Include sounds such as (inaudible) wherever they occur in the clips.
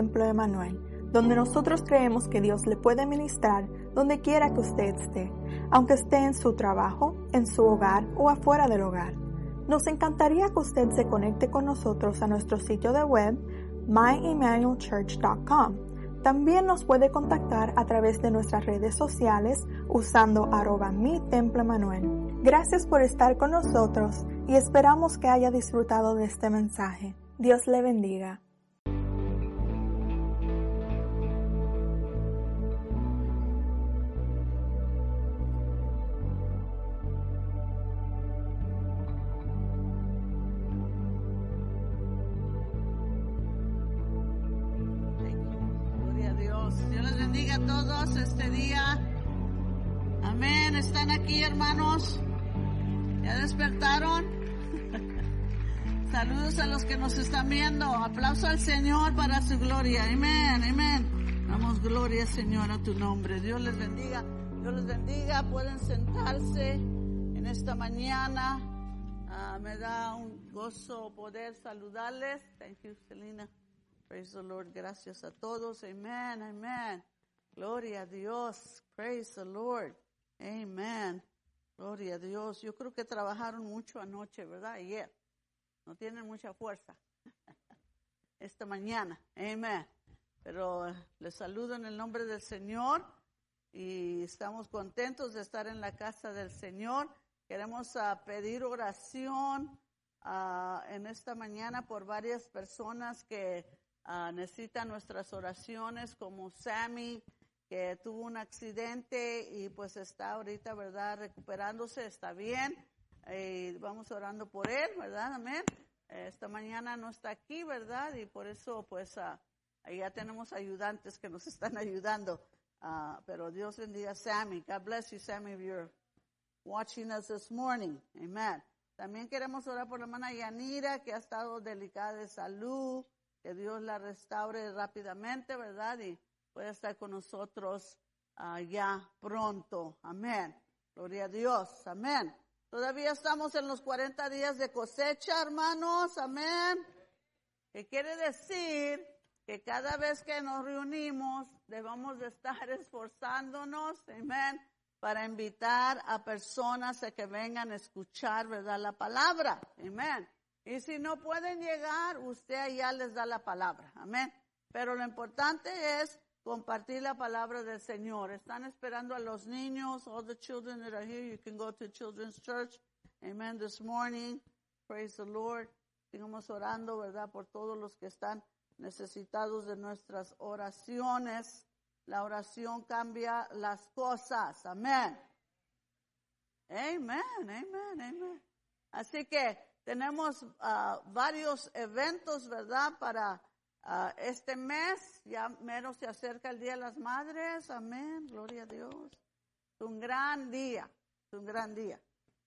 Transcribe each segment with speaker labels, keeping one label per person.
Speaker 1: Templo Emanuel, donde nosotros creemos que Dios le puede ministrar donde quiera que usted esté, aunque esté en su trabajo, en su hogar o afuera del hogar. Nos encantaría que usted se conecte con nosotros a nuestro sitio de web myemmanuelchurch.com. También nos puede contactar a través de nuestras redes sociales usando arroba. Gracias por estar con nosotros y esperamos que haya disfrutado de este mensaje. Dios le bendiga.
Speaker 2: Este día. Amén. ¿Están aquí, hermanos? ¿Ya despertaron? (laughs) Saludos a los que nos están viendo. Aplauso al Señor para su gloria. Amén, amén. Damos gloria, Señor, a tu nombre. Dios les bendiga. Dios les bendiga. Pueden sentarse en esta mañana. Ah, me da un gozo poder saludarles. Thank you, Selena. Praise the Lord. Gracias a todos. Amen, amen. Gloria a Dios. Praise the Lord. Amen. Gloria a Dios. Yo creo que trabajaron mucho anoche, ¿verdad? Ayer. No tienen mucha fuerza. (laughs) Esta mañana. Amen. Pero eh, les saludo en el nombre del Señor y estamos contentos de estar en la casa del Señor. Queremos ah, pedir oración ah, en esta mañana por varias personas que ah, necesitan nuestras oraciones, como Sammy, que tuvo un accidente y pues está ahorita, ¿verdad? Recuperándose, está bien. Y vamos orando por él, ¿verdad? Amén. Eh, Esta mañana no está aquí, ¿verdad? Y por eso, pues, ah, ya tenemos ayudantes que nos (laughs) están ayudando. Ah, pero Dios bendiga a Sammy. God bless you, Sammy, if you're watching us this morning. Amen. También queremos orar por la hermana Yanira, que ha estado delicada de salud. Que Dios la restaure rápidamente, ¿verdad? Y pueda estar con nosotros ah, ya pronto. Amén. Gloria a Dios. Amén. Todavía estamos en los 40 días de cosecha, hermanos. Amén. ¿Qué quiere decir? Que cada vez que nos reunimos debemos de estar (laughs) esforzándonos, amén, para invitar a personas a que vengan a escuchar, ¿verdad? La palabra, amén. Y si no pueden llegar, usted ya les da la palabra, amén. Pero lo importante es compartir la palabra del Señor. Están esperando a los niños, all the children that are here, you can go to children's church, amen, this morning. Praise the Lord. Sigamos orando, ¿verdad? Por todos los que están necesitados de nuestras oraciones. La oración cambia las cosas. Amén. Amén, amén, amén. Así que tenemos ah, varios eventos, ¿verdad? Para ah, este mes. Ya menos se acerca el Día de las Madres. Amén. Gloria a Dios. Es un gran día. Es un gran día.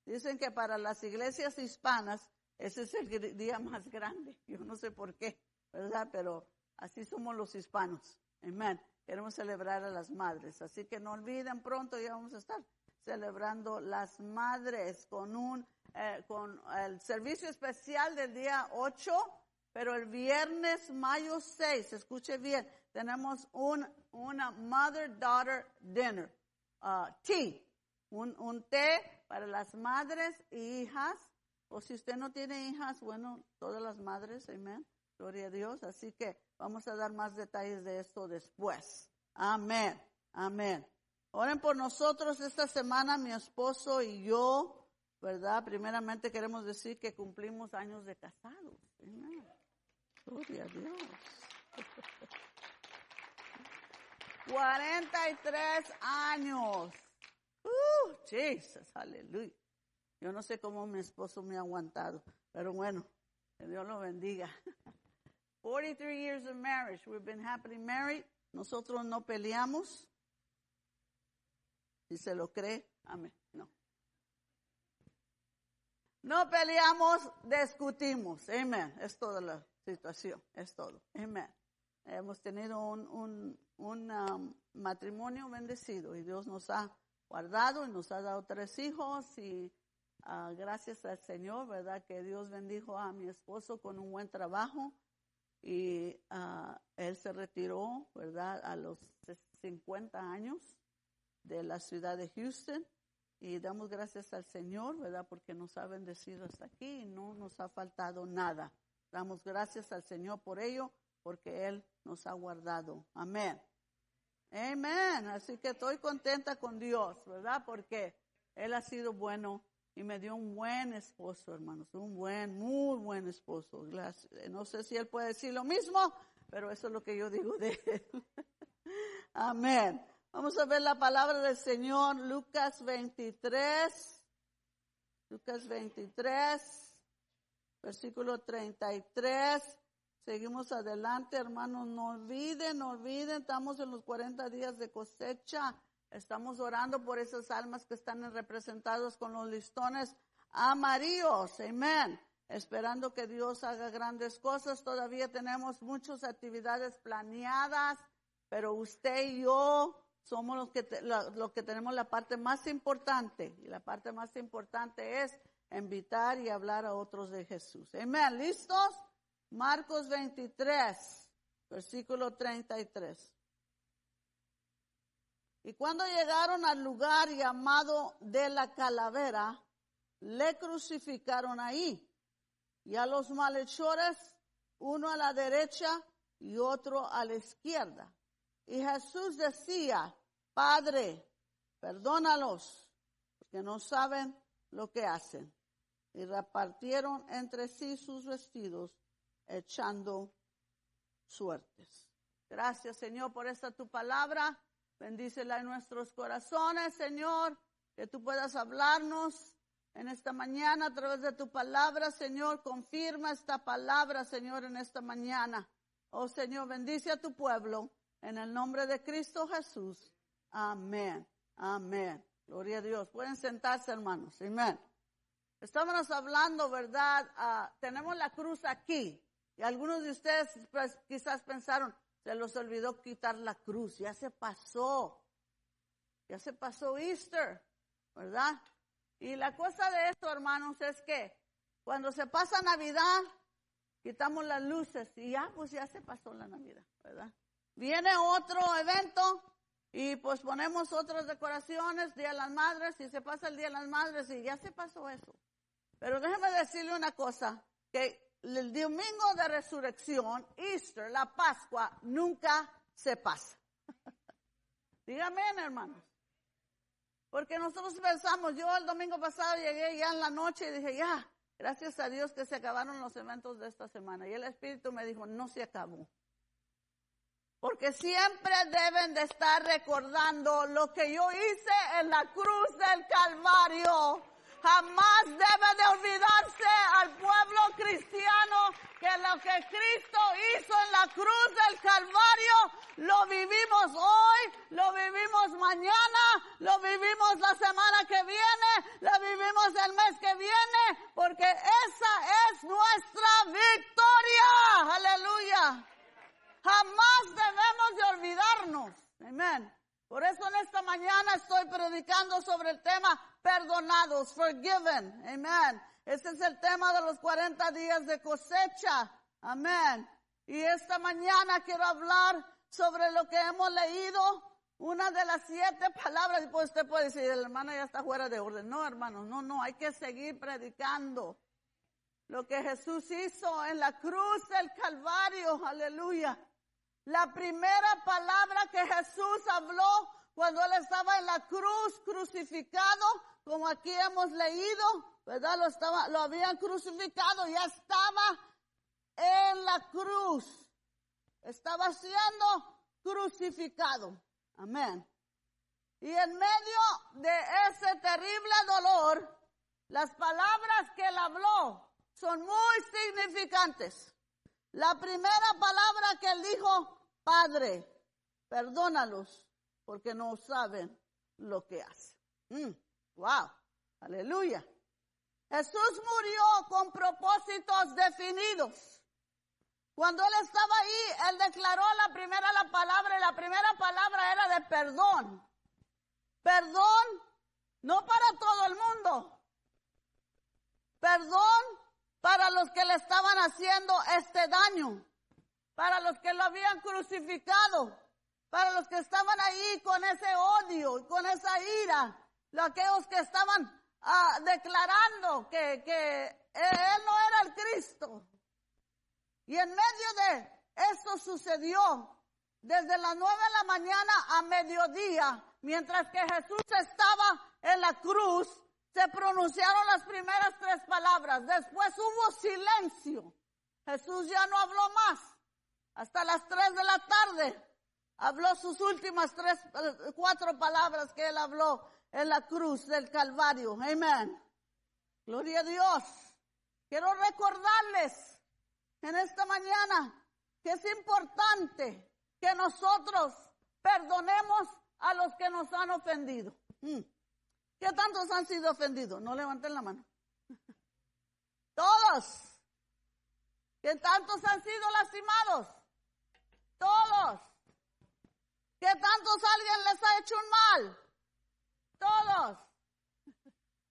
Speaker 2: Dicen que para las iglesias hispanas ese es el día más grande. (laughs) Yo no sé por qué, ¿verdad? Pero así somos los hispanos. Amén. Queremos celebrar a las madres. Así que no olviden, pronto ya vamos a estar celebrando las madres con un, eh, con el servicio especial del día 8, pero el viernes mayo 6, escuche bien, tenemos un, una mother-daughter dinner, uh, tea, un, un té para las madres e hijas, o si usted no tiene hijas, bueno, todas las madres, amén, gloria a Dios, así que vamos a dar más detalles de esto después. Amén, amén. Oren por nosotros esta semana, mi esposo y yo, ¿verdad? Primeramente queremos decir que cumplimos años de casados. Gloria a Dios. 43 años. Uh, Jesus, aleluya. Yo no sé cómo mi esposo me ha aguantado, pero bueno, que Dios lo bendiga. 43 years of marriage. We've been happily married. Nosotros no peleamos. Si se lo cree, amén. No. No peleamos, discutimos. Amén. Es toda la situación. Es todo. Amén. Hemos tenido un, un, un um, matrimonio bendecido y Dios nos ha guardado y nos ha dado tres hijos y ah, gracias al Señor, ¿verdad? Que Dios bendijo a mi esposo con un buen trabajo y ah, él se retiró, ¿verdad? A los 50 años de la ciudad de Houston y damos gracias al Señor, ¿verdad? Porque nos ha bendecido hasta aquí y no nos ha faltado nada. Damos gracias al Señor por ello, porque Él nos ha guardado. Amén. Amén. Así que estoy contenta con Dios, ¿verdad? Porque Él ha sido bueno y me dio un buen esposo, hermanos. Un buen, muy buen esposo. No sé si Él puede decir lo mismo, pero eso es lo que yo digo de Él. (laughs) Amén. Vamos a ver la palabra del Señor, Lucas 23. Lucas 23, versículo 33. Seguimos adelante, hermanos, no olviden, no olviden, estamos en los 40 días de cosecha. Estamos orando por esas almas que están representadas con los listones amarillos. Amén. Esperando que Dios haga grandes cosas. Todavía tenemos muchas actividades planeadas, pero usted y yo somos los que, los que tenemos la parte más importante. Y la parte más importante es invitar y hablar a otros de Jesús. Amén. ¿Listos? Marcos 23, versículo 33. Y cuando llegaron al lugar llamado de la calavera, le crucificaron ahí. Y a los malhechores, uno a la derecha y otro a la izquierda. Y Jesús decía, Padre, perdónalos, porque no saben lo que hacen. Y repartieron entre sí sus vestidos echando suertes. Gracias, Señor, por esta tu palabra. Bendícela en nuestros corazones, Señor, que tú puedas hablarnos en esta mañana a través de tu palabra, Señor. Confirma esta palabra, Señor, en esta mañana. Oh, Señor, bendice a tu pueblo en el nombre de Cristo Jesús. Amén. Amén. Gloria a Dios. Pueden sentarse, hermanos. Amén. Estábamos hablando, ¿verdad? Ah, tenemos la cruz aquí. Y algunos de ustedes pues, quizás pensaron, se los olvidó quitar la cruz, ya se pasó, ya se pasó Easter, ¿verdad? Y la cosa de esto, hermanos, es que cuando se pasa Navidad, quitamos las luces y ya, pues ya se pasó la Navidad, ¿verdad? Viene otro evento y pues ponemos otras decoraciones, Día de las Madres, y se pasa el Día de las Madres y ya se pasó eso. Pero déjeme decirle una cosa, que el domingo de resurrección, Easter, la Pascua, nunca se pasa. (laughs) Dígame, hermanos. Porque nosotros pensamos, yo el domingo pasado llegué ya en la noche y dije, ya, gracias a Dios que se acabaron los eventos de esta semana. Y el Espíritu me dijo, no se acabó. Porque siempre deben de estar recordando lo que yo hice en la cruz del Calvario jamás debe de olvidarse al pueblo cristiano que lo que Cristo hizo en la cruz del Calvario lo vivimos hoy, lo vivimos mañana, lo vivimos la semana que viene, lo vivimos el mes que viene, porque esa es nuestra victoria. Aleluya. Jamás debemos de olvidarnos. Amén. Por eso en esta mañana estoy predicando sobre el tema perdonados, forgiven. Amén. Ese es el tema de los 40 días de cosecha. Amén. Y esta mañana quiero hablar sobre lo que hemos leído. Una de las siete palabras, y pues usted puede decir, el hermano ya está fuera de orden. No, hermano, no, no, hay que seguir predicando. Lo que Jesús hizo en la cruz del Calvario, aleluya. La primera palabra que Jesús habló cuando él estaba en la cruz crucificado, como aquí hemos leído, ¿verdad? Lo estaba, lo habían crucificado, ya estaba en la cruz. Estaba siendo crucificado. Amén. Y en medio de ese terrible dolor, las palabras que él habló son muy significantes. La primera palabra que él dijo, Padre, perdónalos porque no saben lo que hacen. Mm, wow, aleluya. Jesús murió con propósitos definidos. Cuando él estaba ahí, él declaró la primera la palabra y la primera palabra era de perdón. Perdón no para todo el mundo. Perdón para los que le estaban haciendo este daño. para los que lo habían crucificado, para los que estaban ahí con ese odio y con esa ira, aquellos que estaban ah, declarando que, que él no era el Cristo. Y en medio de esto sucedió desde las nueve de la mañana a mediodía, mientras que Jesús estaba en la cruz, se pronunciaron las primeras tres palabras. Después hubo silencio. Jesús ya no habló más. Hasta las tres de la tarde habló sus últimas tres, eh, cuatro palabras que él habló en la cruz del Calvario. Amén. Gloria a Dios. Quiero recordarles en esta mañana que es importante que nosotros perdonemos a los que nos han ofendido. Mm. ¿Qué tantos han sido ofendidos? No levanten la mano. (laughs) Todos. ¿Qué tantos han sido lastimados? Todos. ¿Qué tantos alguien les ha hecho un mal? Todos.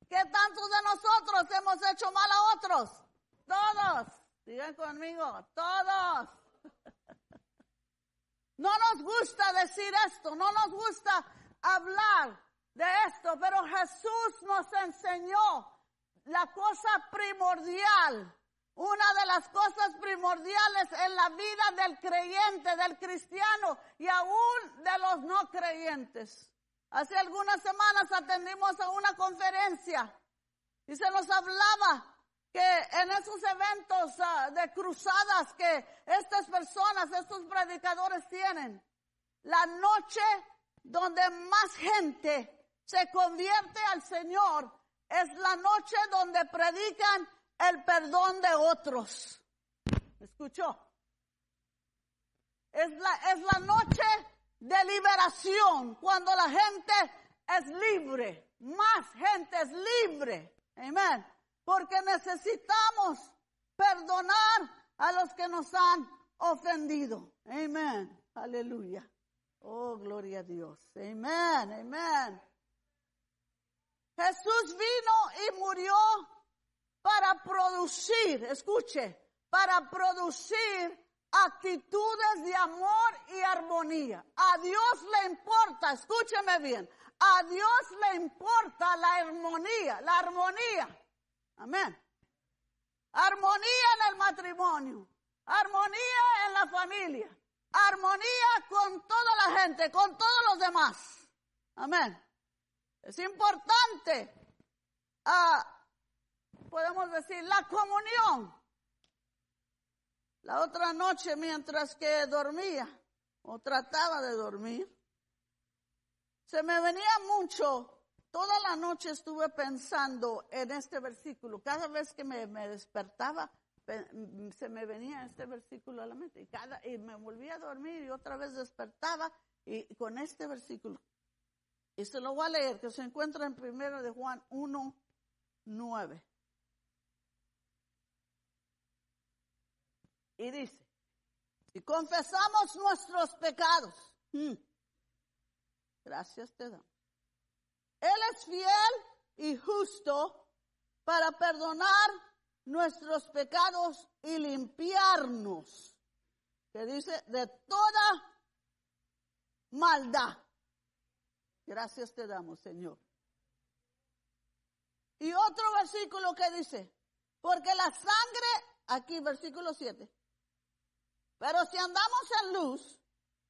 Speaker 2: ¿Qué tantos de nosotros hemos hecho mal a otros? Todos. Digan conmigo, todos. (laughs) No nos gusta decir esto, no nos gusta hablar de esto, pero Jesús nos enseñó la cosa primordial, una de las cosas primordiales en la vida del creyente, del cristiano y aún de los no creyentes. Hace algunas semanas atendimos a una conferencia y se nos hablaba que en esos eventos ah, de cruzadas que estas personas, estos predicadores tienen, la noche donde más gente se convierte al Señor es la noche donde predican el perdón de otros. ¿Escuchó? Es la, es la noche de liberación, cuando la gente es libre, más gente es libre. Amén porque necesitamos perdonar a los que nos han ofendido. Amén. Aleluya. Oh, gloria a Dios. Amén, amén. Jesús vino y murió para producir, escuche, para producir actitudes de amor y armonía. A Dios le importa, escúcheme bien, a Dios le importa la armonía, la armonía. Amén. Armonía en el matrimonio, armonía en la familia, armonía con toda la gente, con todos los demás. Amén. Es importante, ah, podemos decir, la comunión. La otra noche mientras que dormía o trataba de dormir, se me venía mucho Toda la noche estuve pensando en este versículo. Cada vez que me, despertaba, se me venía este versículo a la mente. Y, cada, y me volvía a dormir y otra vez despertaba y, con este versículo. Y se lo voy a leer, que se encuentra en primero de Juan 1, 9. Y dice, si confesamos nuestros pecados, mm, gracias te damos él es fiel y justo para perdonar nuestros pecados y limpiarnos, que dice, de toda maldad. Gracias te damos, Señor. Y otro versículo que dice, porque la sangre, aquí versículo 7, pero si andamos en luz,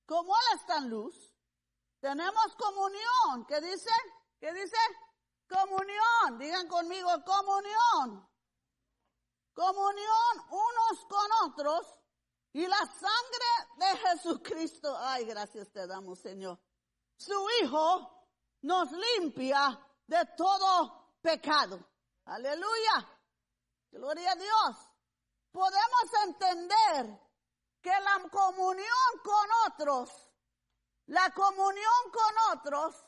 Speaker 2: como Él está en luz, tenemos comunión, ¿qué dice? ¿Qué dice? Comunión. Digan conmigo, comunión. Comunión unos con otros y la sangre de Jesucristo. Ay, gracias te damos, Señor. Su Hijo nos limpia de todo pecado. Aleluya. Gloria a Dios. Podemos entender que la comunión con otros, la comunión con otros,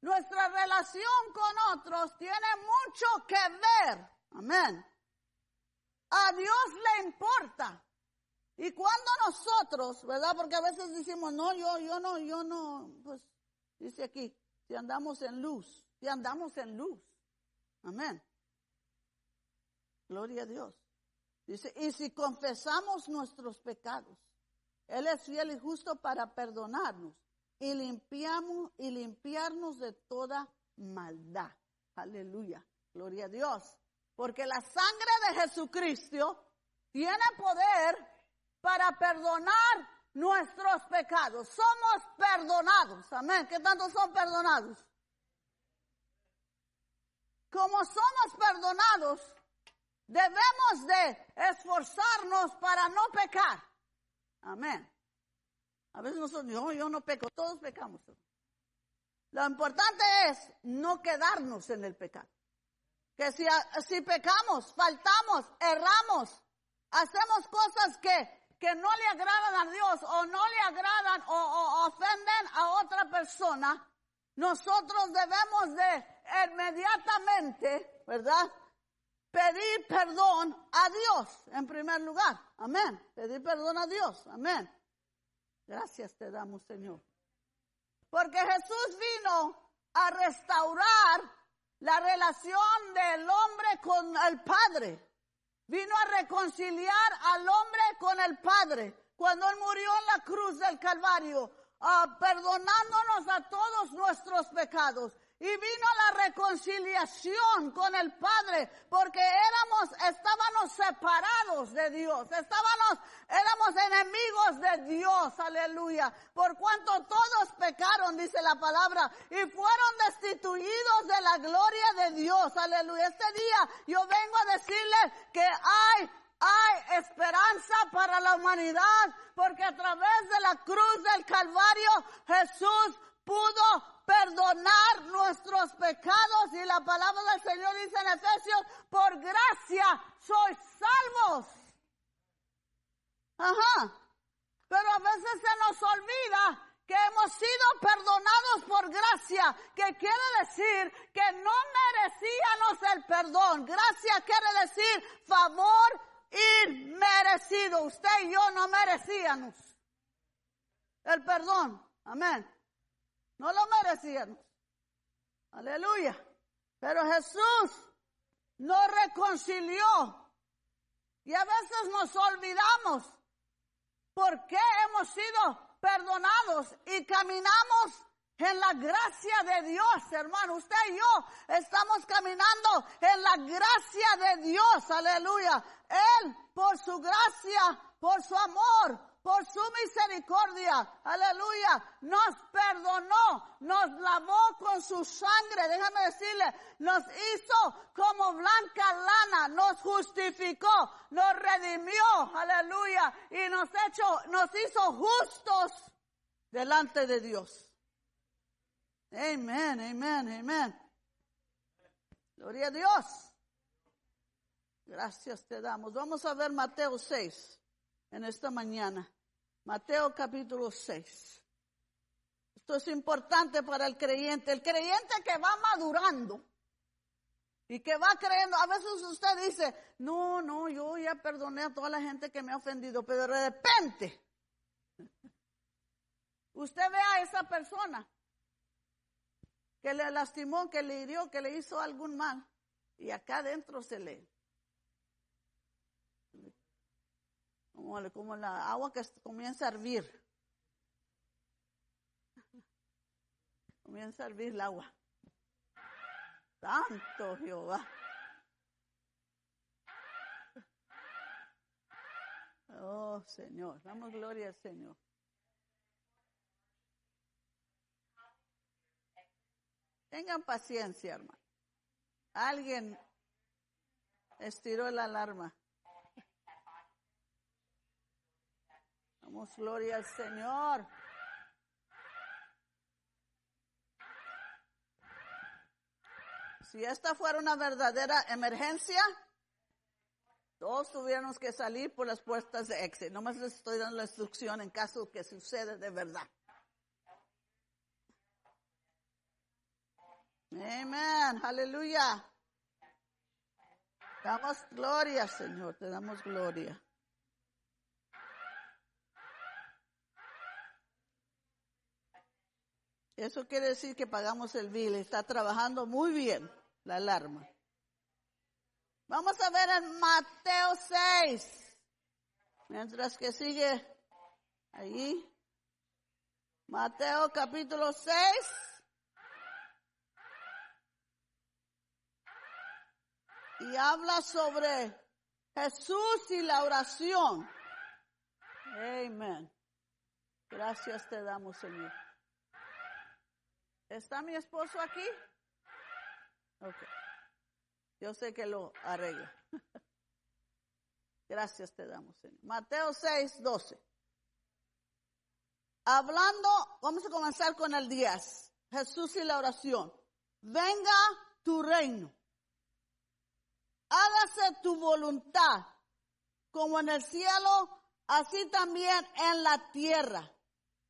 Speaker 2: nuestra relación con otros tiene mucho que ver. Amén. A Dios le importa. Y cuando nosotros, ¿verdad? Porque a veces decimos, no, yo, yo no, yo no, pues dice aquí, si andamos en luz, si andamos en luz. Amén. Gloria a Dios. Dice, y si confesamos nuestros pecados, Él es fiel y justo para perdonarnos y limpiamos y limpiarnos de toda maldad. Aleluya. Gloria a Dios. Porque la sangre de Jesucristo tiene poder para perdonar nuestros pecados. Somos perdonados. Amén. ¿Qué tanto son perdonados? Como somos perdonados, debemos de esforzarnos para no pecar. Amén. A veces nosotros, yo, yo no peco, todos pecamos. Lo importante es no quedarnos en el pecado. Que si, si pecamos, faltamos, erramos, hacemos cosas que, que no le agradan a Dios o no le agradan o, o ofenden a otra persona, nosotros debemos de inmediatamente, ¿verdad? Pedir perdón a Dios en primer lugar. Amén. Pedir perdón a Dios. Amén. Gracias te damos, Señor. Porque Jesús vino a restaurar la relación del hombre con el Padre. Vino a reconciliar al hombre con el Padre. Cuando Él murió en la cruz del Calvario, uh, perdonándonos a todos nuestros pecados. Y vino la reconciliación con el Padre, porque éramos, estábamos separados de Dios, estábamos, éramos enemigos de Dios, aleluya. Por cuanto todos pecaron, dice la palabra, y fueron destituidos de la gloria de Dios, aleluya. Este día yo vengo a decirle que hay hay esperanza para la humanidad porque a través de la cruz del Calvario Jesús pudo perdonar nuestros pecados y la palabra del Señor dice en Efesios, por gracia sois salvos. Ajá. Pero a veces se nos olvida que hemos sido perdonados por gracia, que quiere decir que no merecíamos el perdón. Gracia quiere decir favor inmerecido. Usted y yo no merecíamos el perdón. Amén. No lo merecíamos. Aleluya. Pero Jesús nos reconcilió. Y a veces nos olvidamos por qué hemos sido perdonados y caminamos en la gracia de Dios, hermano. Usted y yo estamos caminando en la gracia de Dios, aleluya. Él, por su gracia, por su amor, por su misericordia, aleluya, nos perdonó, nos lavó con su sangre, déjame decirle, nos hizo como blanca lana, nos justificó, nos redimió, aleluya, y nos hecho, nos hizo justos delante de Dios. Amén, amén, amén. Gloria a Dios. Gracias te damos. Vamos a ver Mateo 6 en esta mañana. Mateo capítulo 6. Esto es importante para el creyente. El creyente que va madurando y que va creyendo. A veces usted dice, no, no, yo ya perdoné a toda la gente que me ha ofendido, pero de repente (laughs) usted ve a esa persona que le lastimó, que le hirió, que le hizo algún mal. Y acá adentro se le... Como, la agua que comienza a hervir. Comienza a hervir el agua. Santo Jehová. Oh Señor, damos gloria al Señor. Tengan paciencia, hermano. Alguien estiró la alarma. Damos gloria al Señor. Si esta fuera una verdadera emergencia, todos tuviéramos que salir por las puertas de exit. Nomás les estoy dando la instrucción en caso que suceda de verdad. Amén, aleluya. Damos gloria, Señor, te damos gloria. Eso quiere decir que pagamos el bill, está trabajando muy bien la alarma. Vamos a ver en Mateo 6. Mientras que sigue ahí. Mateo capítulo 6. Y habla sobre Jesús y la oración. Amén. Gracias te damos, Señor. ¿Está mi esposo aquí? Ok. Yo sé que lo arregla. (laughs) Gracias te damos, Señor. Mateo 6, 12. Hablando, vamos a comenzar con el 10. Jesús y la oración. Venga tu reino. Hágase tu voluntad, como en el cielo, así también en la tierra.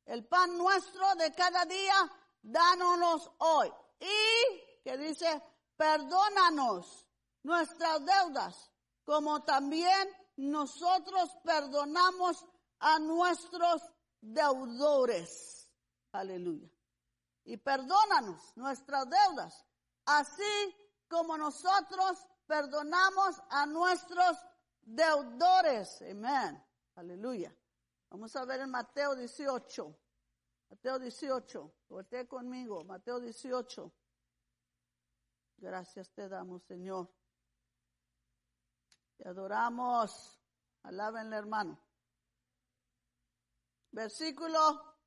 Speaker 2: El pan nuestro de cada día, dánonos hoy. Y, que dice, perdónanos nuestras deudas, como también nosotros perdonamos a nuestros deudores. Aleluya. Y perdónanos nuestras deudas, así como nosotros perdonamos a nuestros deudores. Amén. Aleluya. Vamos a ver en Mateo 18. Mateo 18. Voltea conmigo. Mateo 18. Gracias te damos, Señor. Te adoramos. Alábenle, hermano. Versículo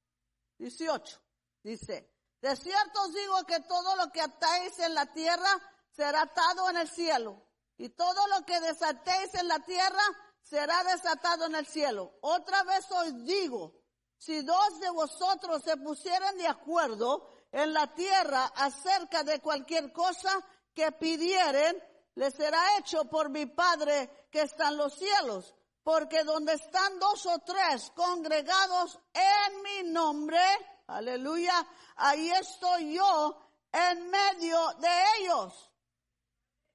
Speaker 2: 18. Dice, de cierto os digo que todo lo que atáis en la tierra será atado en el cielo. Y todo lo que desatéis en la tierra será desatado en el cielo. Otra vez os digo, si dos de vosotros se pusieran de acuerdo en la tierra acerca de cualquier cosa que pidieren, le será hecho por mi Padre que está en los cielos. Porque donde están dos o tres congregados en mi nombre, aleluya, ahí estoy yo en medio de ellos.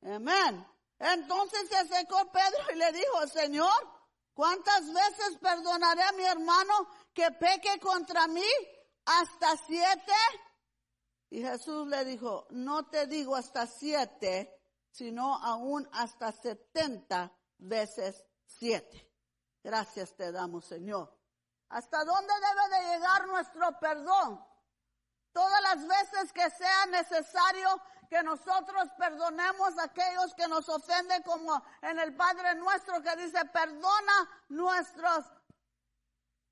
Speaker 2: Amén. Entonces se acercó Pedro y le dijo, Señor, ¿cuántas veces perdonaré a mi hermano que peque contra mí? ¿Hasta siete? Y Jesús le dijo, no te digo hasta siete, sino aún hasta setenta veces siete. Gracias te damos, Señor. ¿Hasta dónde debe de llegar nuestro perdón? Todas las veces que sea necesario que nosotros perdonemos a aquellos que nos ofenden, como en el Padre nuestro que dice, perdona nuestros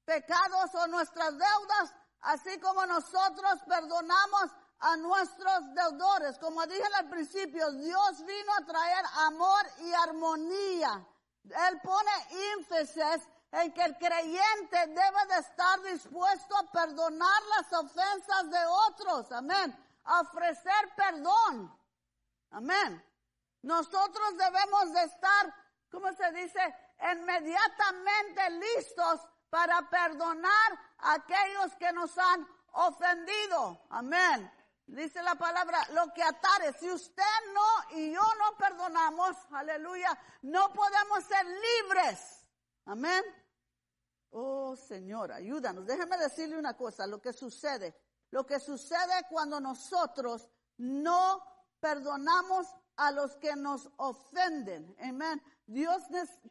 Speaker 2: pecados o nuestras deudas, así como nosotros perdonamos a nuestros deudores. Como dije al principio, Dios vino a traer amor y armonía. Él pone énfasis en que el creyente debe de estar dispuesto a perdonar las ofensas de otros. Amén. Ofrecer perdón. Amén. Nosotros debemos de estar, ¿cómo se dice? Inmediatamente listos para perdonar a aquellos que nos han ofendido. Amén. Dice la palabra, lo que atare, si usted no y yo no perdonamos, aleluya, no podemos ser libres. Amén. Oh Señor, ayúdanos. Déjeme decirle una cosa, lo que sucede, lo que sucede cuando nosotros no perdonamos a los que nos ofenden. Amén. Dios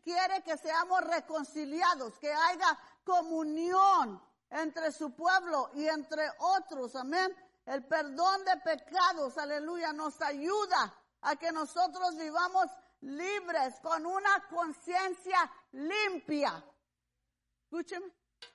Speaker 2: quiere que seamos reconciliados, que haya comunión entre su pueblo y entre otros. Amén. El perdón de pecados, aleluya, nos ayuda a que nosotros vivamos libres con una conciencia limpia. Escúcheme.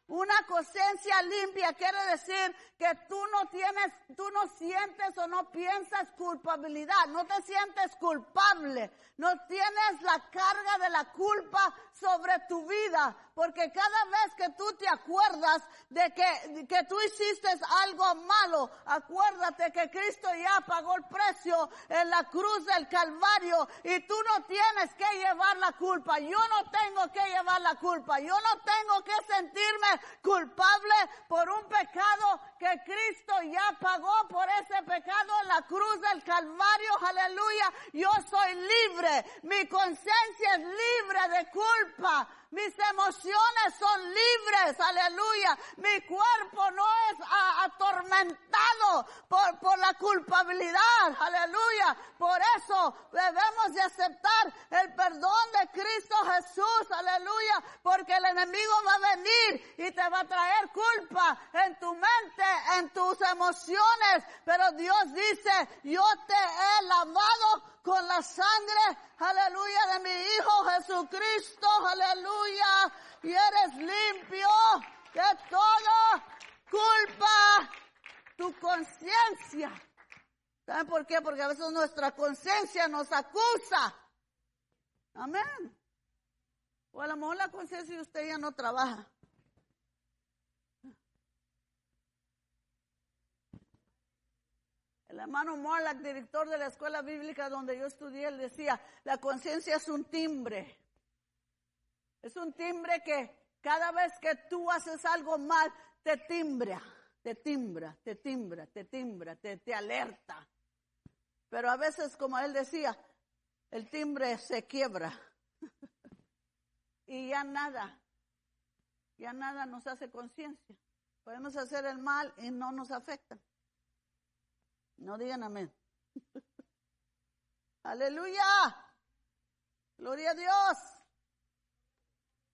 Speaker 2: Una conciencia limpia quiere decir que tú no tienes, tú no sientes o no piensas culpabilidad, no te sientes culpable, no tienes la carga de la culpa sobre tu vida, porque cada vez que tú te acuerdas de que, que tú hiciste algo malo, acuérdate que Cristo ya pagó el precio en la cruz del Calvario y tú no tienes que llevar la culpa, yo no tengo que llevar la culpa, yo no tengo que sentirme culpable por un pecado que Cristo ya pagó por ese pecado en la cruz del Calvario, aleluya, yo soy libre, mi conciencia es libre de culpa, Mis emociones son libres, aleluya. Mi cuerpo no es atormentado por, por la culpabilidad, aleluya. Por eso debemos de aceptar el perdón de Cristo Jesús, aleluya. Porque el enemigo va a venir y te va a traer culpa en tu mente, en tus emociones. Pero Dios dice, yo te he lavado con la sangre, aleluya, de mi Hijo Jesucristo, aleluya, y eres limpio de todo culpa, tu conciencia. ¿Saben por qué? Porque a veces nuestra conciencia nos acusa. Amén. O a lo mejor la conciencia de usted ya no trabaja. El hermano Morlack, director de la escuela bíblica donde yo estudié, él decía, la conciencia es un timbre. Es un timbre que cada vez que tú haces algo mal, te timbra, te timbra, te timbra, te timbra, te, te alerta. Pero a veces, como él decía, el timbre se quiebra. (laughs) y ya nada, ya nada nos hace conciencia. Podemos hacer el mal y no nos afecta. No digan amén. (laughs) Aleluya. Gloria a Dios.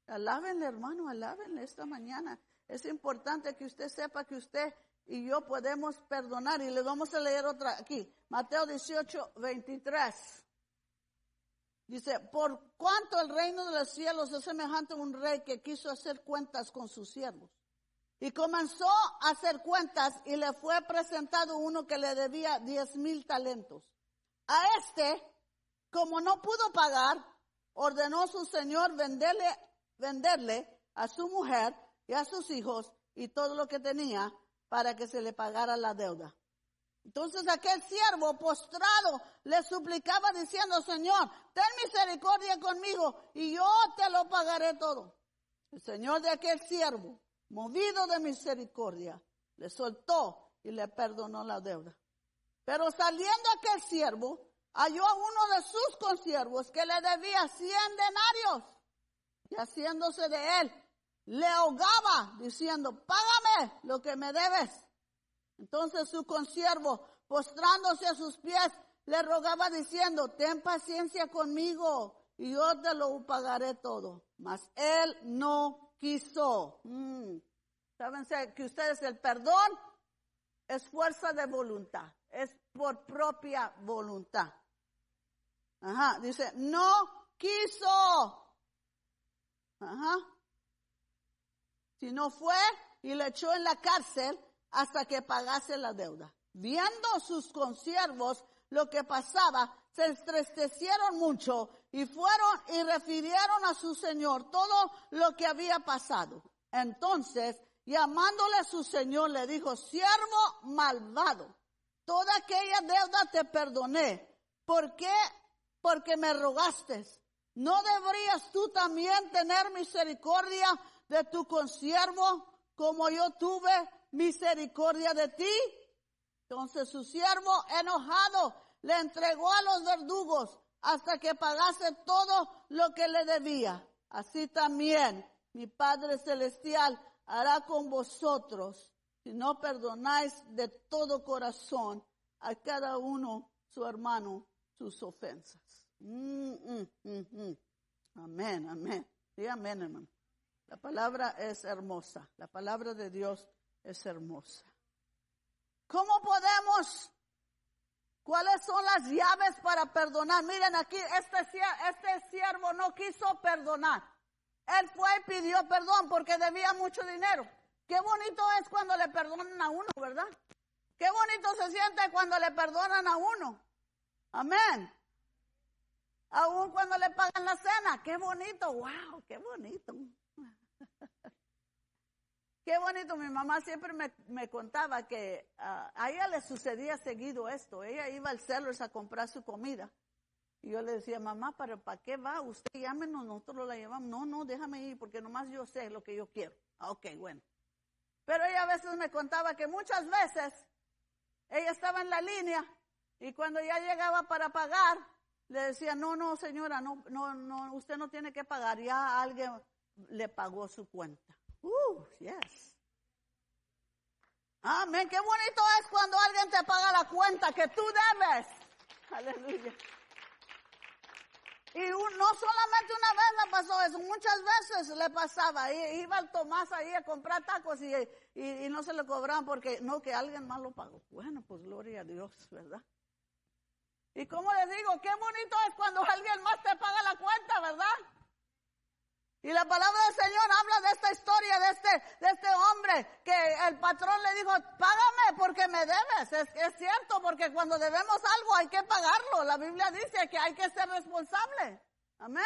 Speaker 2: Alábenle, hermano, alábenle esta mañana. Es importante que usted sepa que usted y yo podemos perdonar. Y le vamos a leer otra aquí. Mateo 18, 23. Dice, por cuanto el reino de los cielos es semejante a un rey que quiso hacer cuentas con sus siervos. Y comenzó a hacer cuentas y le fue presentado uno que le debía diez mil talentos. A este, como no pudo pagar, ordenó su señor venderle, venderle a su mujer y a sus hijos y todo lo que tenía para que se le pagara la deuda. Entonces aquel siervo postrado le suplicaba diciendo, Señor, ten misericordia conmigo y yo te lo pagaré todo. El Señor de aquel siervo movido de misericordia, le soltó y le perdonó la deuda. Pero saliendo aquel siervo, halló a uno de sus consiervos que le debía cien denarios y haciéndose de él, le ahogaba diciendo, págame lo que me debes. Entonces su consiervo, postrándose a sus pies, le rogaba diciendo, ten paciencia conmigo y yo te lo pagaré todo. Mas él no quiso. Mm. Saben que ustedes el perdón es fuerza de voluntad, es por propia voluntad. Ajá, dice, no quiso. Ajá. Si no fue y le echó en la cárcel hasta que pagase la deuda. Viendo sus consiervos lo que pasaba, se entristecieron mucho y fueron y refirieron a su señor todo lo que había pasado. Entonces, llamándole a su señor, le dijo, siervo malvado, toda aquella deuda te perdoné. ¿Por qué? Porque me rogaste. ¿No deberías tú también tener misericordia de tu consiervo como yo tuve misericordia de ti? Entonces su siervo enojado le entregó a los verdugos hasta que pagase todo lo que le debía. Así también mi Padre Celestial hará con vosotros si no perdonáis de todo corazón a cada uno su hermano sus ofensas. Mm, mm, mm, amén, amén. Sí, amén, hermano. La palabra es hermosa. La palabra de Dios es hermosa. ¿Cómo podemos ¿Cuáles son las llaves para perdonar? Miren aquí, este, este siervo no quiso perdonar. Él fue y pidió perdón porque debía mucho dinero. Qué bonito es cuando le perdonan a uno, ¿verdad? Qué bonito se siente cuando le perdonan a uno. Amén. Aún cuando le pagan la cena. Qué bonito, wow, qué bonito. (laughs) Qué bonito, mi mamá siempre me, contaba que ah, a ella le sucedía seguido esto. Ella iba al Sellers a comprar su comida. Y yo le decía, mamá, ¿para, ¿para qué va? Usted llámenos, nosotros la llevamos. No, no, déjame ir porque nomás yo sé lo que yo quiero. Ah, ok, bueno. Pero ella a veces me contaba que muchas veces ella estaba en la línea y cuando ya llegaba para pagar, le decía, no, no, señora, no, no, no, usted no tiene que pagar. Ya alguien le pagó su cuenta. Uh, yes. Amén. Qué bonito es cuando alguien te paga la cuenta que tú debes. Aleluya. Y no solamente una vez me pasó eso, muchas veces le pasaba. iba el Tomás ahí a comprar tacos y, y, no se le cobraban porque no, que alguien más lo pagó. Bueno, pues gloria a Dios, ¿verdad? Y como les digo, qué bonito es cuando alguien más te paga la cuenta, ¿verdad? Y la palabra del Señor habla de esta historia, de este, de este hombre que el patrón le dijo, págame porque me debes. Es, es cierto, porque cuando debemos algo hay que pagarlo. La Biblia dice que hay que ser responsable. Amén.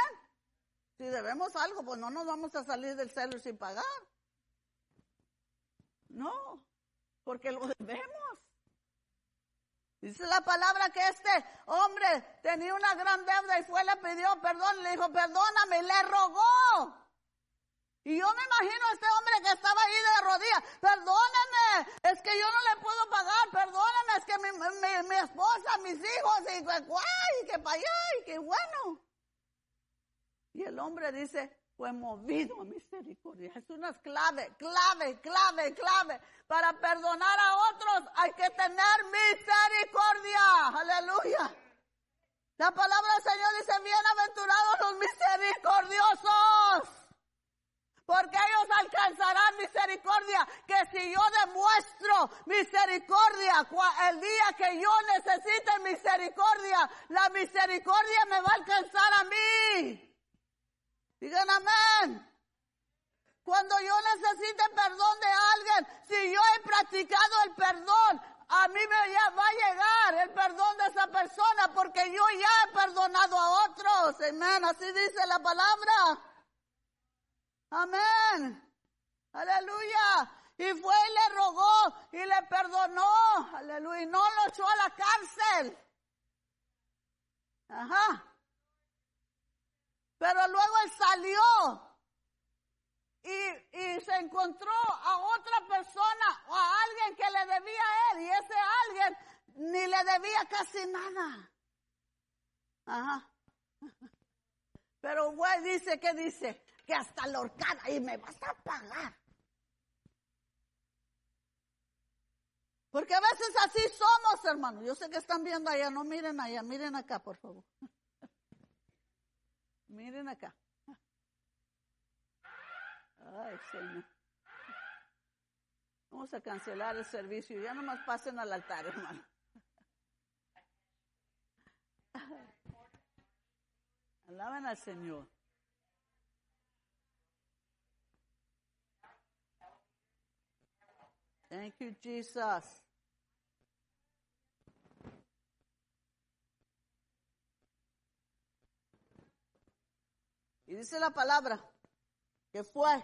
Speaker 2: Si debemos algo, pues no nos vamos a salir del cielo sin pagar. No, porque lo debemos. Dice la palabra que este hombre tenía una gran deuda y fue, le pidió perdón, le dijo, perdóname, le rogó. Y yo me imagino a este hombre que estaba ahí de rodillas, perdóname, es que yo no le puedo pagar, perdóname, es que mi, mi, esposa, mis hijos, y, guay, que para allá, y que bueno. Y el hombre dice, fue movido a misericordia. Es una clave, clave, clave, clave. Para perdonar a otros hay que tener misericordia. Aleluya. La palabra del Señor dice, bienaventurados los misericordiosos. Porque ellos alcanzarán misericordia. Que si yo demuestro misericordia, el día que yo necesite misericordia, la misericordia me va a alcanzar a mí. Digan amén. Cuando yo necesite perdón de alguien, si yo he practicado el perdón, a mí me va a llegar el perdón de esa persona porque yo ya he perdonado a otros. Amén. Así dice la palabra. Amén. Aleluya. Y fue y le rogó y le perdonó. Aleluya. Y no lo echó a la cárcel. Ajá. Pero luego él salió y, se encontró a otra persona o a alguien que le debía a él y ese alguien ni le debía casi nada. Ajá. (laughs) Pero güey dice que dice que hasta la horcada y me vas a pagar. Porque a veces así somos, hermanos. Yo sé que están viendo allá, no miren allá, miren acá, por favor. (laughs) Miren acá. Ay, Señor. Vamos a cancelar el servicio. Ya nomás pasen al altar, hermano. Alaban al Señor. Thank you, Jesus. Y dice la palabra que fue.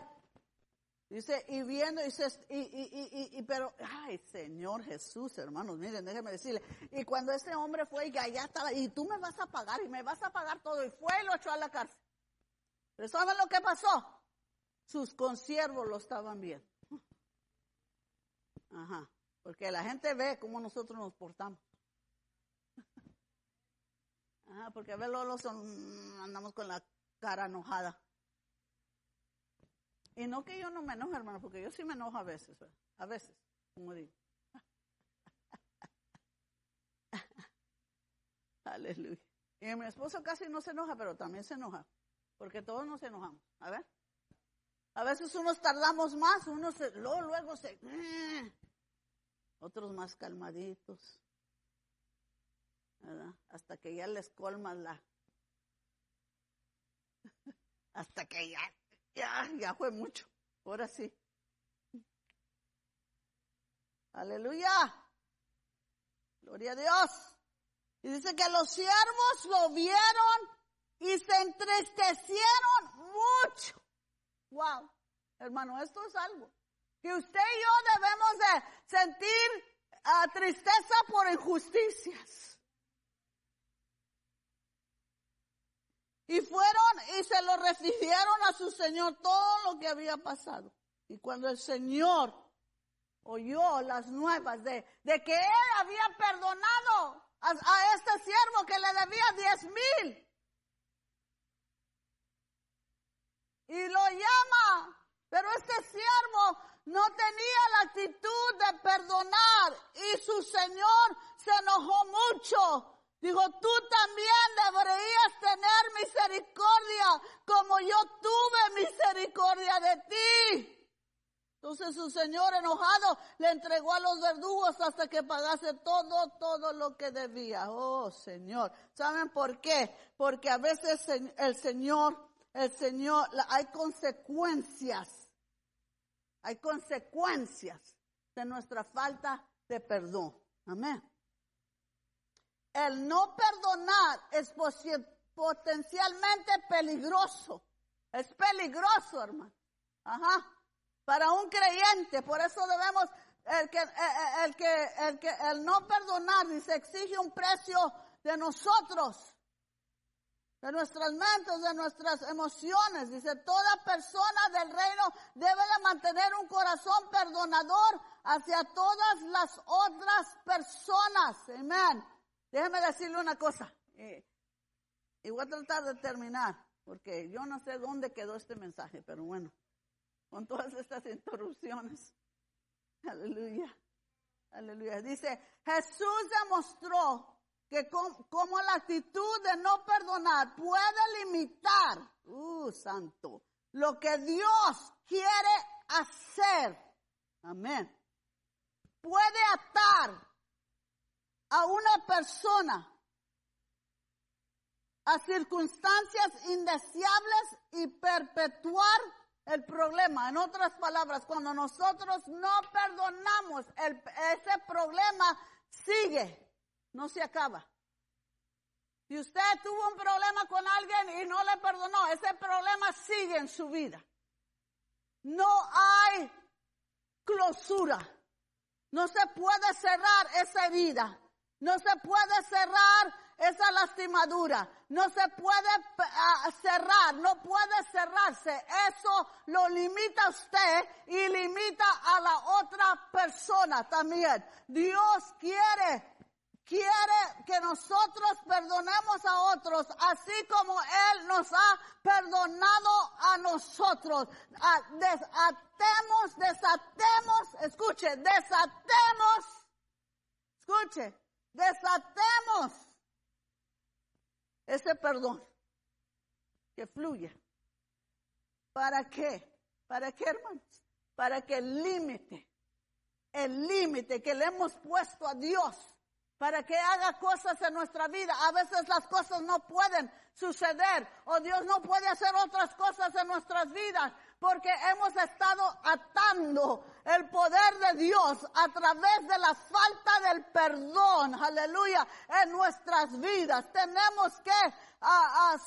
Speaker 2: Dice, y viendo, y, y, y, y, pero, ay, Señor Jesús, hermanos, miren, déjenme decirle. Y cuando ese hombre fue y allá estaba, y tú me vas a pagar, y me vas a pagar todo, y fue y lo echó a la cárcel. Pero ¿saben lo que pasó? Sus consiervos lo estaban viendo. Ajá, porque la gente ve cómo nosotros nos portamos. Ajá, porque a verlo son, andamos con la cara enojada. Y no que yo no me enoje, hermano, porque yo sí me enojo a veces, a veces, como digo. (laughs) Aleluya. Y mi esposo casi no se enoja, pero también se enoja, porque todos nos enojamos. A ver. A veces unos tardamos más, unos luego, luego se... Otros más calmaditos. Hasta que ya les colmas la, hasta que ya, ya, ya fue mucho. Ahora sí. Aleluya. Gloria a Dios. Y dice que los siervos lo vieron y se entristecieron mucho. Wow. Hermano, esto es algo que usted y yo debemos de sentir ah, tristeza por injusticias. Y fueron y se lo refirieron a su Señor todo lo que había pasado. Y cuando el Señor oyó las nuevas de, de que él había perdonado a, a este siervo que le debía diez mil, y lo llama. Pero este siervo no tenía la actitud de perdonar y su Señor se enojó mucho. Dijo, tú también deberías tener misericordia como yo tuve misericordia de ti. Entonces su señor enojado le entregó a los verdugos hasta que pagase todo, todo lo que debía. Oh Señor. ¿Saben por qué? Porque a veces el Señor, el Señor, hay consecuencias. Hay consecuencias de nuestra falta de perdón. Amén. El no perdonar es potencialmente peligroso. Es peligroso, hermano. Ajá para un creyente. Por eso debemos, el que, eh, eh, el, que, el que, el no perdonar, se exige un precio de nosotros, de nuestras mentes, de nuestras emociones. Dice, toda persona del reino debe de mantener un corazón perdonador hacia todas las otras personas. Amén. Déjeme decirle una cosa. y voy a tratar de terminar, porque yo no sé dónde quedó este mensaje, pero bueno con todas estas interrupciones. Aleluya. Aleluya. Dice, Jesús demostró que como la actitud de no perdonar puede limitar, uh, santo, lo que Dios quiere hacer. Amén. Puede atar a una persona a circunstancias indeseables y perpetuar el problema. En otras palabras, cuando nosotros no perdonamos, ese problema sigue, no se acaba. Si usted tuvo un problema con alguien y no le perdonó, ese problema sigue en su vida. No hay closura. No se puede cerrar esa herida. No se puede cerrar esa lastimadura. No se puede ah, cerrar, no puede cerrarse. Eso lo limita a usted y limita a la otra persona también. Dios quiere, quiere que nosotros perdonemos a otros, así como Él nos ha perdonado a nosotros. Ah, desatemos, desatemos, escuche, desatemos, escuche, desatemos ese perdón que fluya. ¿Para qué? ¿Para qué, hermanos? Para que el límite, el límite que le hemos puesto a Dios, para que haga cosas en nuestra vida. A veces las cosas no pueden suceder o Dios no puede hacer otras cosas en nuestras vidas porque hemos estado atando el poder de Dios a través de la falta del perdón, aleluya, en nuestras vidas. Tenemos que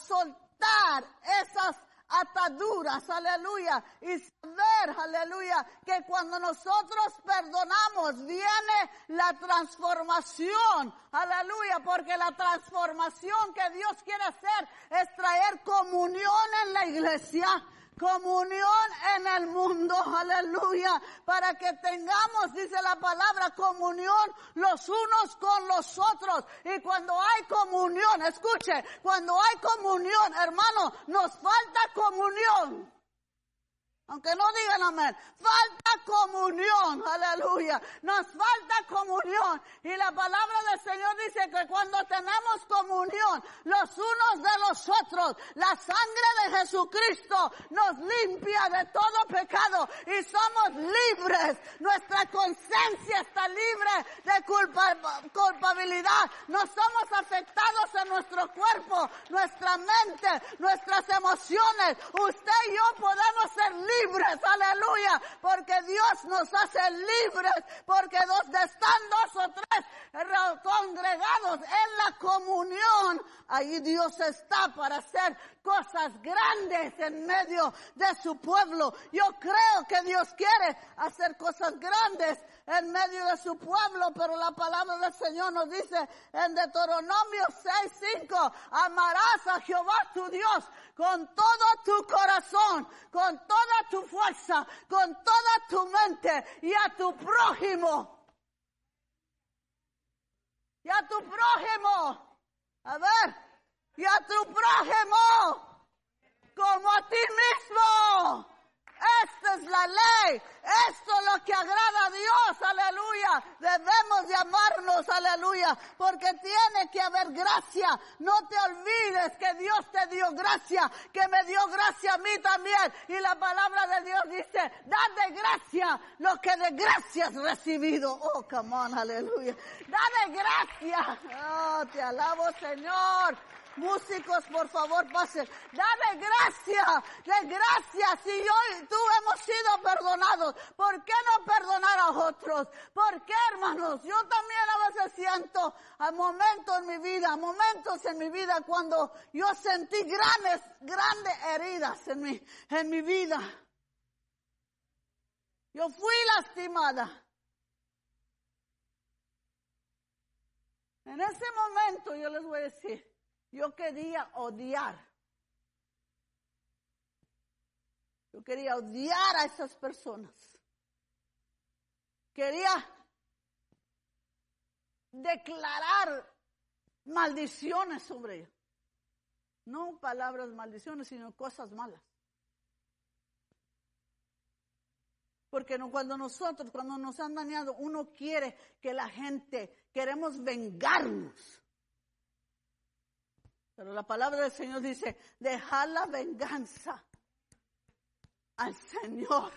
Speaker 2: soltar esas ataduras, aleluya, y saber, aleluya, que cuando nosotros perdonamos viene la transformación, aleluya, porque la transformación que Dios quiere hacer es traer comunión en la iglesia, comunión en el mundo, aleluya, para que tengamos, dice la palabra, comunión los unos con los otros. Y cuando hay comunión, escuche, cuando hay comunión, hermano, nos falta comunión. Aunque no digan amén. Falta comunión, aleluya. Nos falta comunión. Y la palabra del Señor dice que cuando tenemos comunión los unos de los otros, la sangre de Jesucristo nos limpia de todo pecado y somos libres. Nuestra conciencia está libre de culpabilidad. No somos afectados en nuestro cuerpo, nuestra mente, nuestras emociones. Usted y yo podemos ser libres libres, aleluya, porque Dios nos hace libres, porque donde están dos o tres congregados en la comunión, ahí Dios está para hacer cosas grandes en medio de su pueblo. Yo creo que Dios quiere hacer cosas grandes en medio de su pueblo, pero la palabra del Señor nos dice en Deuteronomio 6:5, amarás a Jehová tu Dios con todo tu corazón, con toda tu fuerza, con toda tu mente y a tu prójimo. Y a tu prójimo. A ver, y a tu prójimo como a ti mismo. Esta es la ley. Esto es lo que agrada a Dios. Aleluya. Debemos de amarnos. Aleluya. Porque tiene que haber gracia. No te olvides que Dios te dio gracia. Que me dio gracia a mí también. Y la palabra de Dios dice, da de gracia lo que de gracia has recibido. Oh, come on. Aleluya. Da de gracia. Oh, te alabo Señor. Músicos, por favor, pasen. Dame gracia, de gracia. Si yo y tú hemos sido perdonados, ¿por qué no perdonar a otros? ¿Por qué, hermanos? Yo también a veces siento a momentos en mi vida, momentos en mi vida cuando yo sentí grandes, grandes heridas en mi, en mi vida. Yo fui lastimada. En ese momento yo les voy a decir, yo quería odiar. Yo quería odiar a esas personas. Quería declarar maldiciones sobre ellos. No palabras maldiciones, sino cosas malas. Porque cuando nosotros, cuando nos han dañado, uno quiere que la gente, queremos vengarnos. Pero la palabra del Señor dice, dejar la venganza al Señor.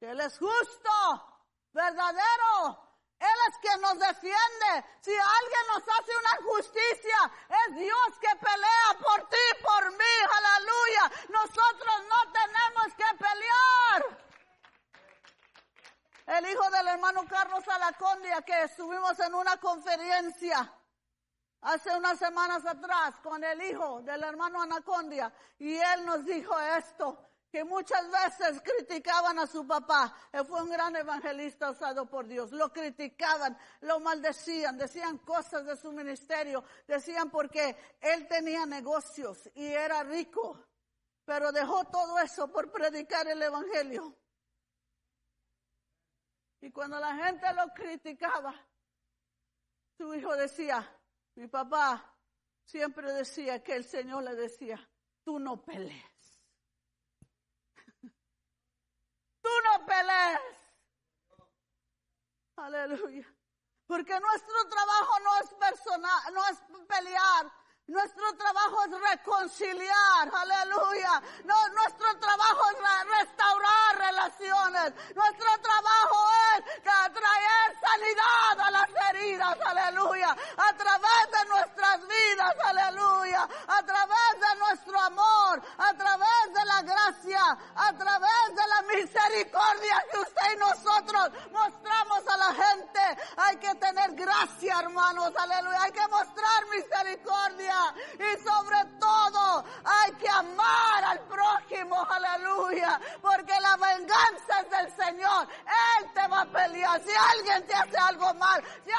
Speaker 2: Él es justo, verdadero. Él es quien nos defiende. Si alguien nos hace una injusticia, es Dios que pelea por ti, por mí. Aleluya. Nosotros no tenemos que pelear. El hijo del hermano Carlos Alacondia, que estuvimos en una conferencia, hace unas semanas atrás con el hijo del hermano Anacondia y él nos dijo esto, que muchas veces criticaban a su papá. Él fue un gran evangelista usado por Dios. Lo criticaban, lo maldecían, decían cosas de su ministerio, decían porque él tenía negocios y era rico, pero dejó todo eso por predicar el evangelio. Y cuando la gente lo criticaba, su hijo decía, mi papá siempre decía que el Señor le decía, tú no pelees. (laughs) tú no pelees. Aleluya. Porque nuestro trabajo no es personal, no es pelear, nuestro trabajo es reconciliar, aleluya. No, nuestro trabajo es restaurar relaciones. Nuestro trabajo es traer sanidad a las heridas, aleluya. A través de nuestras vidas, aleluya. A través de nuestro amor, a través de la gracia, a través de la misericordia que usted y nosotros mostramos a la gente. Hay que tener gracia, hermanos, aleluya. Hay que mostrar misericordia y sobre todo hay que amar al prójimo, aleluya, porque la venganza es del Señor. Él te va a pelear. Si alguien te hace algo mal, si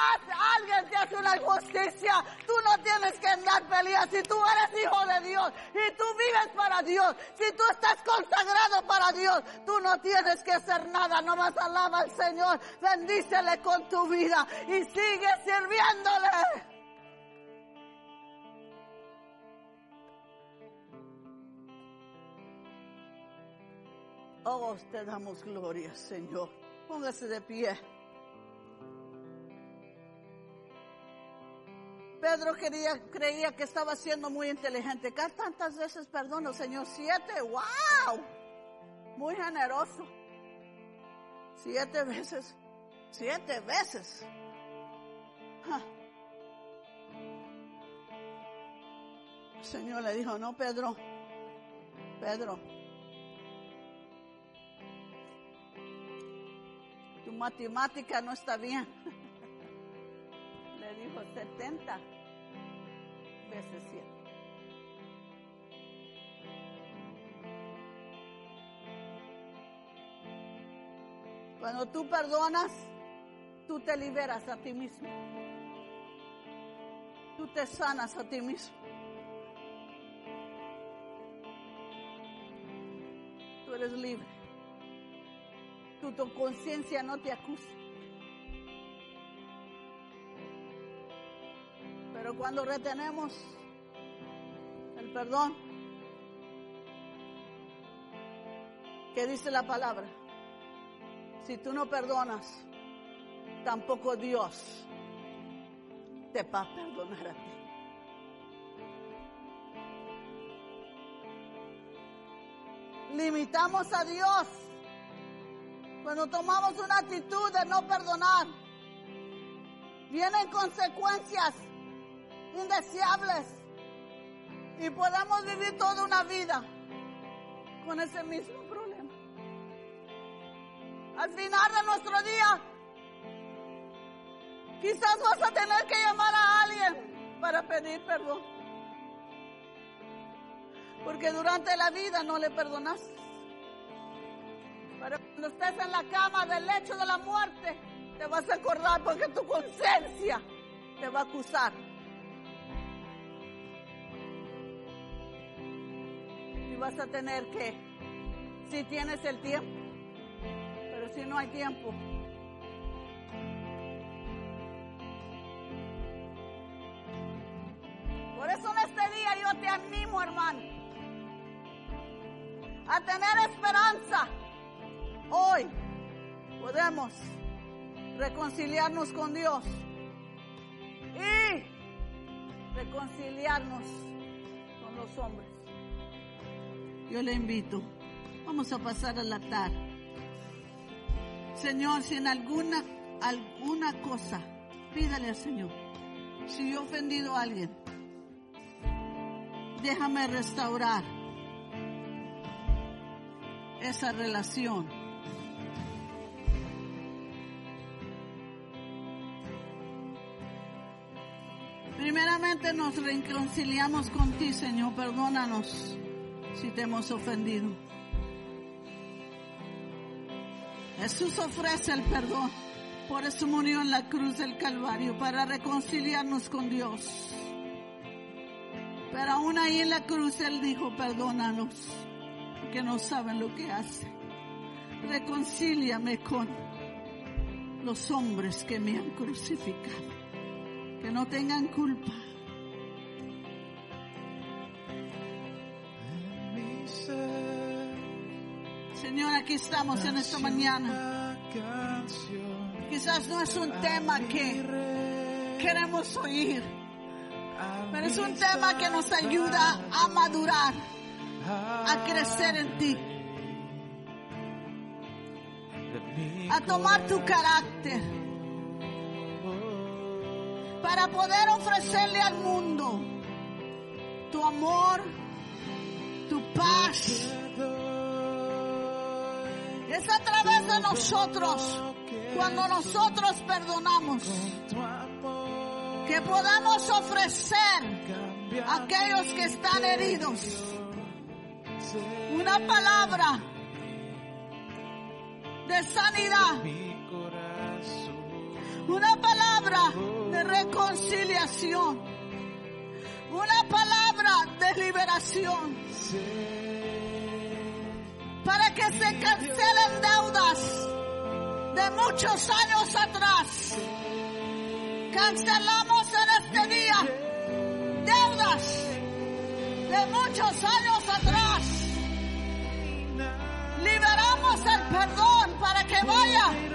Speaker 2: alguien te hace una injusticia, tú no tienes que andar peleando. Si tú eres hijo de Dios y tú vives para Dios, si tú estás consagrado para Dios, tú no tienes que hacer nada, nomás alaba al Señor, bendícele con tu vida y sigue sirviéndole. Oh, te damos gloria, Señor. Póngase de pie. Pedro quería, creía que estaba siendo muy inteligente. ¿Qué tantas veces perdono, Señor? Siete, wow. Muy generoso. Siete veces. Siete veces. El Señor le dijo, no, Pedro. Pedro, matemática no está bien. (laughs) Le dijo 70 veces 100. Cuando tú perdonas, tú te liberas a ti mismo. Tú te sanas a ti mismo. Tú eres libre tu, conciencia no te acusa. Pero cuando retenemos el perdón, ¿Qué dice la palabra? Si tú no perdonas, tampoco Dios te va a perdonar a ti. Limitamos a Dios cuando tomamos una actitud de no perdonar. Vienen consecuencias indeseables y podemos vivir toda una vida con ese mismo problema. Al final de nuestro día, quizás vas a tener que llamar a alguien para pedir perdón. Porque durante la vida no le perdonaste. Cuando estés en la cama del lecho de la muerte, te vas a acordar porque tu conciencia te va a acusar. Y vas a tener que, si tienes el tiempo, pero si no hay tiempo, Por eso en este día yo te animo, hermano, a tener esperanza. Hoy podemos reconciliarnos con Dios y reconciliarnos con los hombres. Yo le invito, vamos a pasar al altar. Señor, si en alguna, alguna cosa, pídale al Señor. Si yo he ofendido a alguien, déjame restaurar esa relación. Nos reconciliamos con ti, Señor. Perdónanos si te hemos ofendido. Jesús ofrece el perdón. Por eso murió en la cruz del Calvario, para reconciliarnos con Dios. Pero aún ahí en la cruz Él dijo, perdónanos, que no saben lo que hacen. Reconcíliame con los hombres que me han crucificado, que no tengan culpa. Señor, aquí estamos en esta mañana. Quizás no es un tema que queremos oír, pero es un tema que nos ayuda a madurar, a crecer en ti, a tomar tu carácter, para poder ofrecerle al mundo tu amor, tu paz. Es a través de nosotros, cuando nosotros perdonamos, que podamos ofrecer a aquellos que están heridos una palabra de sanidad, una palabra de reconciliación, una palabra de liberación, para que se cancelen deudas de muchos años atrás. Cancelamos en este día deudas de muchos años atrás. Liberamos el perdón para que vaya